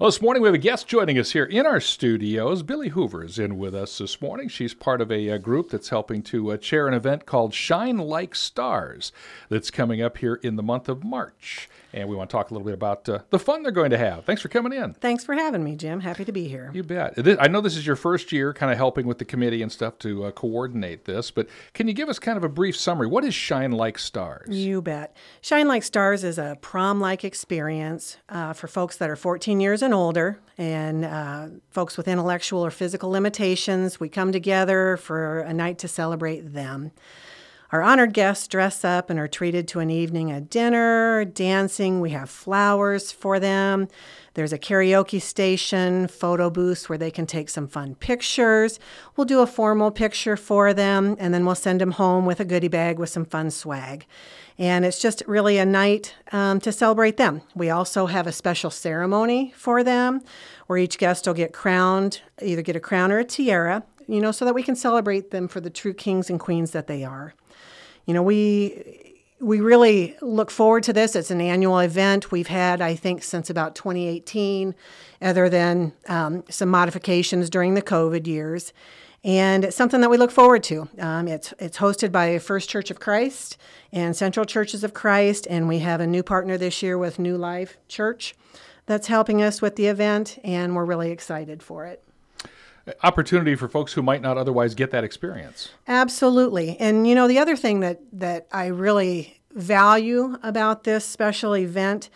Well, this morning we have a guest joining us here in our studios. Billie Hoover is in with us this morning. She's part of a, a group that's helping to uh, chair an event called Shine Like Stars that's coming up here in the month of March. And we want to talk a little bit about uh, the fun they're going to have. Thanks for coming in. Thanks for having me, Jim. Happy to be here. You bet. I know this is your first year kind of helping with the committee and stuff to uh, coordinate this, but can you give us kind of a brief summary? What is Shine Like Stars? You bet. Shine Like Stars is a prom like experience uh, for folks that are 14 years and older and uh, folks with intellectual or physical limitations. We come together for a night to celebrate them. Our honored guests dress up and are treated to an evening of dinner, dancing. We have flowers for them. There's a karaoke station, photo booths where they can take some fun pictures. We'll do a formal picture for them, and then we'll send them home with a goodie bag with some fun swag. And it's just really a night um, to celebrate them. We also have a special ceremony for them where each guest will get crowned, either get a crown or a tiara, you know, so that we can celebrate them for the true kings and queens that they are. You know, we we really look forward to this. It's an annual event we've had, I think, since about 2018, other than um, some modifications during the COVID years. And it's something that we look forward to. Um, it's, it's hosted by First Church of Christ and Central Churches of Christ, and we have a new partner this year with New Life Church that's helping us with the event, and we're really excited for it opportunity for folks who might not otherwise get that experience. Absolutely. And you know, the other thing that that I really value about this special event,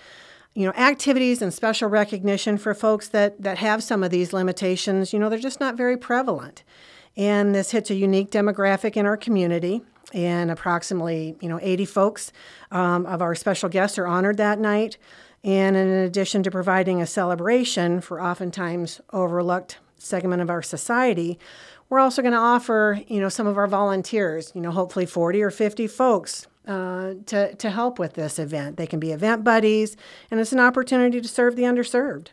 you know, activities and special recognition for folks that that have some of these limitations, you know, they're just not very prevalent. And this hits a unique demographic in our community. And approximately, you know, 80 folks um, of our special guests are honored that night. And in addition to providing a celebration for oftentimes overlooked segment of our society, we're also going to offer, you know, some of our volunteers, you know, hopefully 40 or 50 folks uh, to, to help with this event. They can be event buddies, and it's an opportunity to serve the underserved.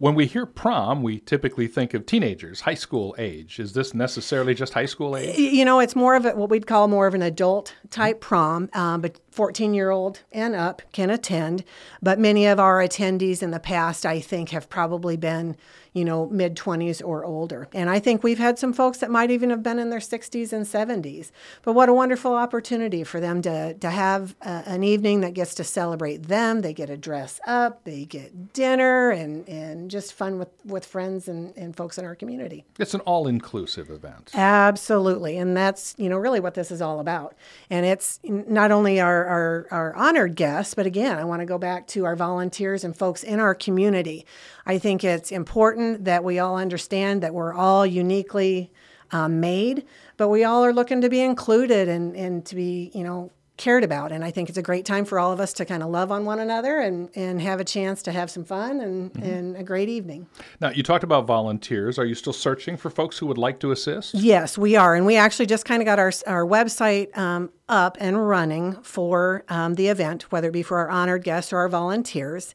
When we hear prom, we typically think of teenagers, high school age. Is this necessarily just high school age? You know, it's more of a, what we'd call more of an adult type prom, um, but 14 year old and up can attend. But many of our attendees in the past, I think, have probably been you know, mid 20s or older. And I think we've had some folks that might even have been in their 60s and 70s. But what a wonderful opportunity for them to, to have a, an evening that gets to celebrate them. They get to dress up, they get dinner, and, and just fun with, with friends and, and folks in our community. It's an all inclusive event. Absolutely. And that's, you know, really what this is all about. And it's not only our, our, our honored guests, but again, I want to go back to our volunteers and folks in our community. I think it's important that we all understand that we're all uniquely um, made, but we all are looking to be included and, and to be, you know, cared about. And I think it's a great time for all of us to kind of love on one another and, and have a chance to have some fun and, mm-hmm. and a great evening. Now, you talked about volunteers. Are you still searching for folks who would like to assist? Yes, we are. And we actually just kind of got our, our website um, up and running for um, the event, whether it be for our honored guests or our volunteers.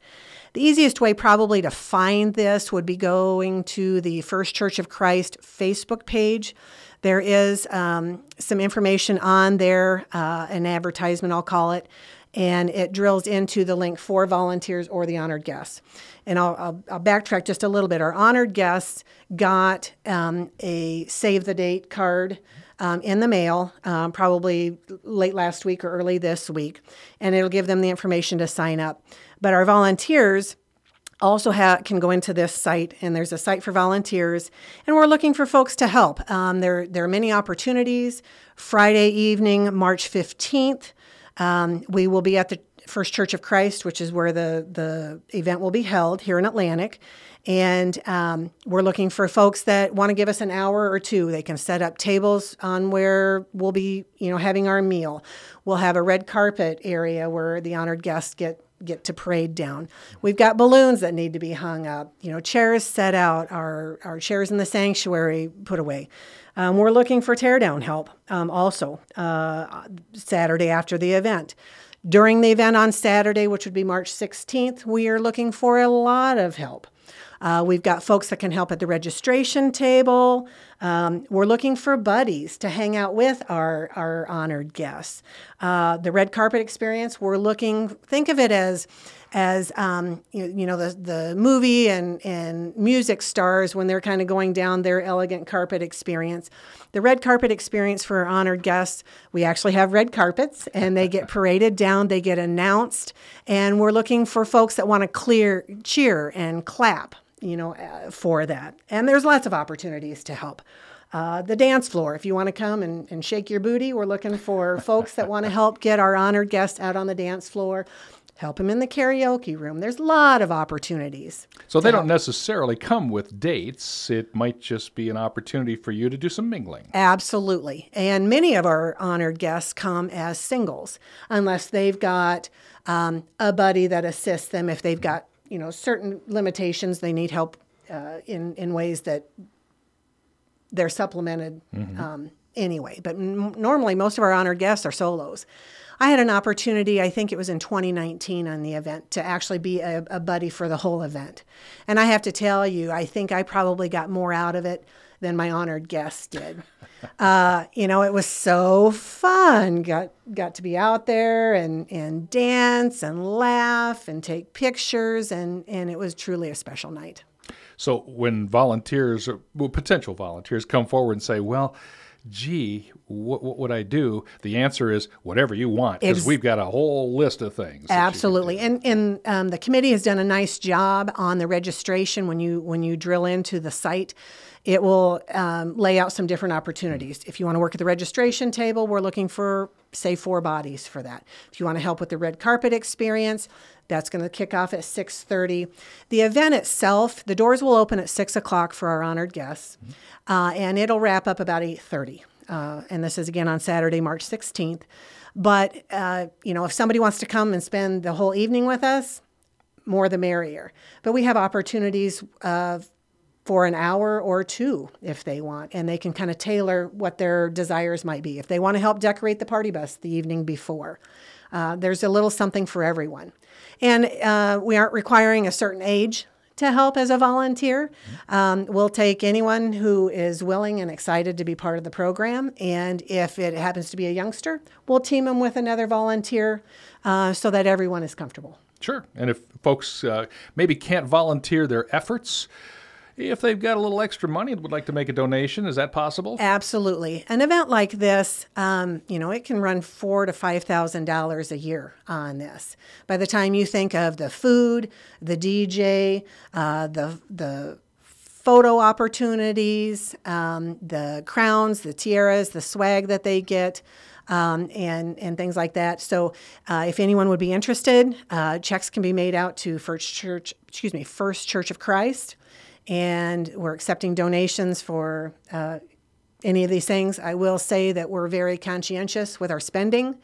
The easiest way, probably, to find this would be going to the First Church of Christ Facebook page. There is um, some information on there, uh, an advertisement, I'll call it, and it drills into the link for volunteers or the honored guests. And I'll, I'll, I'll backtrack just a little bit. Our honored guests got um, a save the date card. Um, in the mail, um, probably late last week or early this week, and it'll give them the information to sign up. But our volunteers also ha- can go into this site, and there's a site for volunteers, and we're looking for folks to help. Um, there, there are many opportunities. Friday evening, March 15th, um, we will be at the First Church of Christ, which is where the, the event will be held here in Atlantic. And um, we're looking for folks that want to give us an hour or two. They can set up tables on where we'll be, you know, having our meal. We'll have a red carpet area where the honored guests get get to parade down. We've got balloons that need to be hung up, you know, chairs set out, our, our chairs in the sanctuary put away. Um, we're looking for teardown help um, also uh, Saturday after the event. During the event on Saturday, which would be March 16th, we are looking for a lot of help. Uh, we've got folks that can help at the registration table. Um, we're looking for buddies to hang out with our, our honored guests. Uh, the red carpet experience, we're looking, think of it as as um, you, you, know the the movie and and music stars when they're kind of going down their elegant carpet experience. The red carpet experience for our honored guests, we actually have red carpets and they get paraded down, they get announced, and we're looking for folks that want to clear cheer and clap, you know, uh, for that. And there's lots of opportunities to help. Uh, the dance floor, if you want to come and, and shake your booty, we're looking for folks that want to help get our honored guests out on the dance floor help him in the karaoke room. There's a lot of opportunities. So they don't necessarily come with dates. It might just be an opportunity for you to do some mingling. Absolutely. And many of our honored guests come as singles, unless they've got um, a buddy that assists them if they've got you know certain limitations they need help uh, in in ways that they're supplemented mm-hmm. um, anyway. But m- normally, most of our honored guests are solos. I had an opportunity, I think it was in 2019 on the event, to actually be a, a buddy for the whole event. And I have to tell you, I think I probably got more out of it than my honored guests did. Uh, you know, it was so fun. Got got to be out there and and dance and laugh and take pictures, and and it was truly a special night. So when volunteers, or well, potential volunteers, come forward and say, "Well," gee, what, what would I do? The answer is whatever you want, because Ex- we've got a whole list of things. Absolutely, and and um, the committee has done a nice job on the registration. When you when you drill into the site, it will um, lay out some different opportunities. If you want to work at the registration table, we're looking for say four bodies for that. If you want to help with the red carpet experience, that's going to kick off at 6.30 the event itself the doors will open at 6 o'clock for our honored guests mm-hmm. uh, and it'll wrap up about 8.30 uh, and this is again on saturday march 16th but uh, you know if somebody wants to come and spend the whole evening with us more the merrier but we have opportunities uh, for an hour or two if they want and they can kind of tailor what their desires might be if they want to help decorate the party bus the evening before uh, there's a little something for everyone and uh, we aren't requiring a certain age to help as a volunteer. Um, we'll take anyone who is willing and excited to be part of the program. And if it happens to be a youngster, we'll team them with another volunteer uh, so that everyone is comfortable. Sure. And if folks uh, maybe can't volunteer their efforts, if they've got a little extra money and would like to make a donation, is that possible? Absolutely. An event like this, um, you know, it can run four to five thousand dollars a year on this. By the time you think of the food, the DJ, uh, the the photo opportunities, um, the crowns, the tiaras, the swag that they get. Um, and and things like that. So, uh, if anyone would be interested, uh, checks can be made out to First Church, excuse me, First Church of Christ, and we're accepting donations for uh, any of these things. I will say that we're very conscientious with our spending,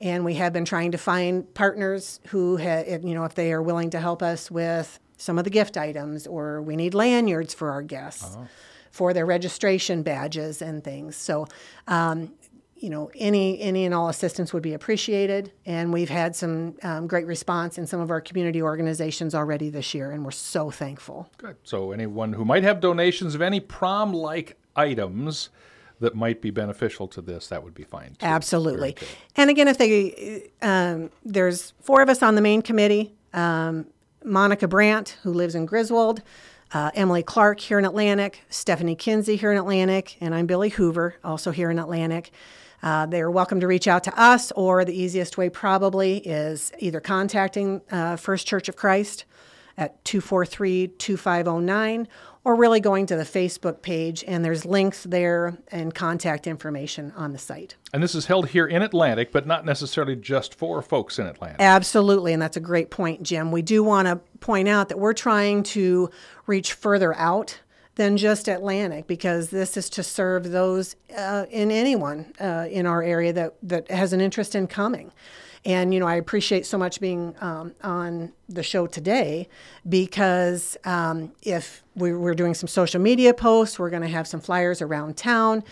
and we have been trying to find partners who, ha- you know, if they are willing to help us with some of the gift items, or we need lanyards for our guests. Uh-huh. For their registration badges and things. So, um, you know, any any and all assistance would be appreciated. And we've had some um, great response in some of our community organizations already this year, and we're so thankful. Good. So anyone who might have donations of any prom-like items that might be beneficial to this, that would be fine. Too. Absolutely. And again, if they, um, there's four of us on the main committee. Um, Monica Brandt, who lives in Griswold. Uh, Emily Clark here in Atlantic, Stephanie Kinsey here in Atlantic, and I'm Billie Hoover, also here in Atlantic. Uh, they're welcome to reach out to us, or the easiest way probably is either contacting uh, First Church of Christ at 243 2509 or really going to the Facebook page, and there's links there and contact information on the site. And this is held here in Atlantic, but not necessarily just for folks in Atlantic. Absolutely, and that's a great point, Jim. We do want to point out that we're trying to reach further out than just Atlantic because this is to serve those uh, in anyone uh, in our area that, that has an interest in coming. And, you know, I appreciate so much being um, on the show today because um, if we, are doing some social media posts, we're going to have some flyers around town.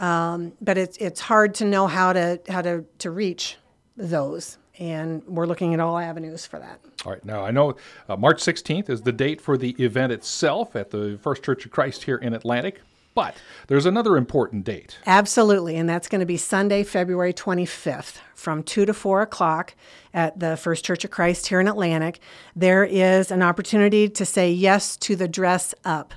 Um, but it's, it's hard to know how to, how to, to reach those and we're looking at all avenues for that. All right. Now, I know uh, March 16th is the date for the event itself at the First Church of Christ here in Atlantic. But there's another important date. Absolutely, and that's going to be Sunday, February 25th from 2 to 4 o'clock at the First Church of Christ here in Atlantic. There is an opportunity to say yes to the dress up.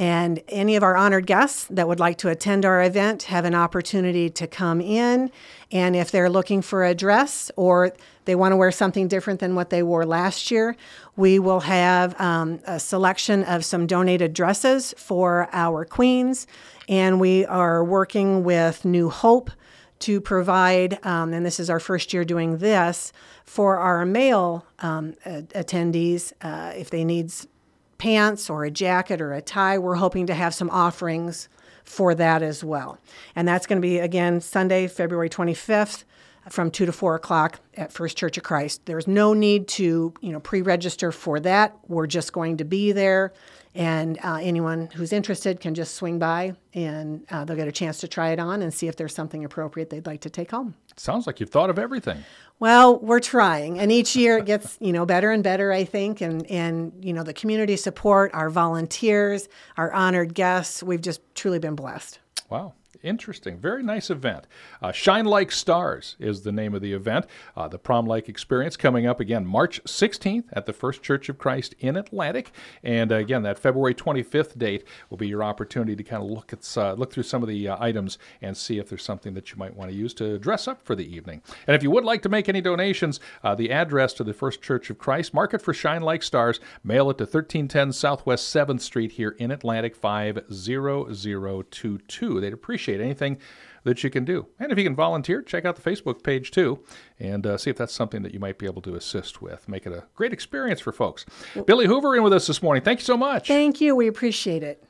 And any of our honored guests that would like to attend our event have an opportunity to come in. And if they're looking for a dress or they want to wear something different than what they wore last year, we will have um, a selection of some donated dresses for our queens. And we are working with New Hope to provide, um, and this is our first year doing this, for our male um, attendees, uh, if they need pants or a jacket or a tie, we're hoping to have some offerings for that as well. And that's going to be again Sunday, February 25th from 2 to 4 o'clock at First Church of Christ. There's no need to, you know, pre-register for that. We're just going to be there, and uh, anyone who's interested can just swing by, and uh, they'll get a chance to try it on and see if there's something appropriate they'd like to take home. Sounds like you've thought of everything. Well, we're trying, and each year it gets you know better and better. I think, and and you know the community support, our volunteers, our honored guests. We've just truly been blessed. Wow. Interesting. Very nice event. Uh, Shine Like Stars is the name of the event. Uh, the prom like experience coming up again March 16th at the First Church of Christ in Atlantic. And uh, again, that February 25th date will be your opportunity to kind of look at uh, look through some of the uh, items and see if there's something that you might want to use to dress up for the evening. And if you would like to make any donations, uh, the address to the First Church of Christ, mark it for Shine Like Stars, mail it to 1310 Southwest 7th Street here in Atlantic 50022. They'd appreciate appreciate anything that you can do. And if you can volunteer, check out the Facebook page too and uh, see if that's something that you might be able to assist with. Make it a great experience for folks. Well, Billie Hoover in with us this morning. Thank you so much. Thank you. We appreciate it.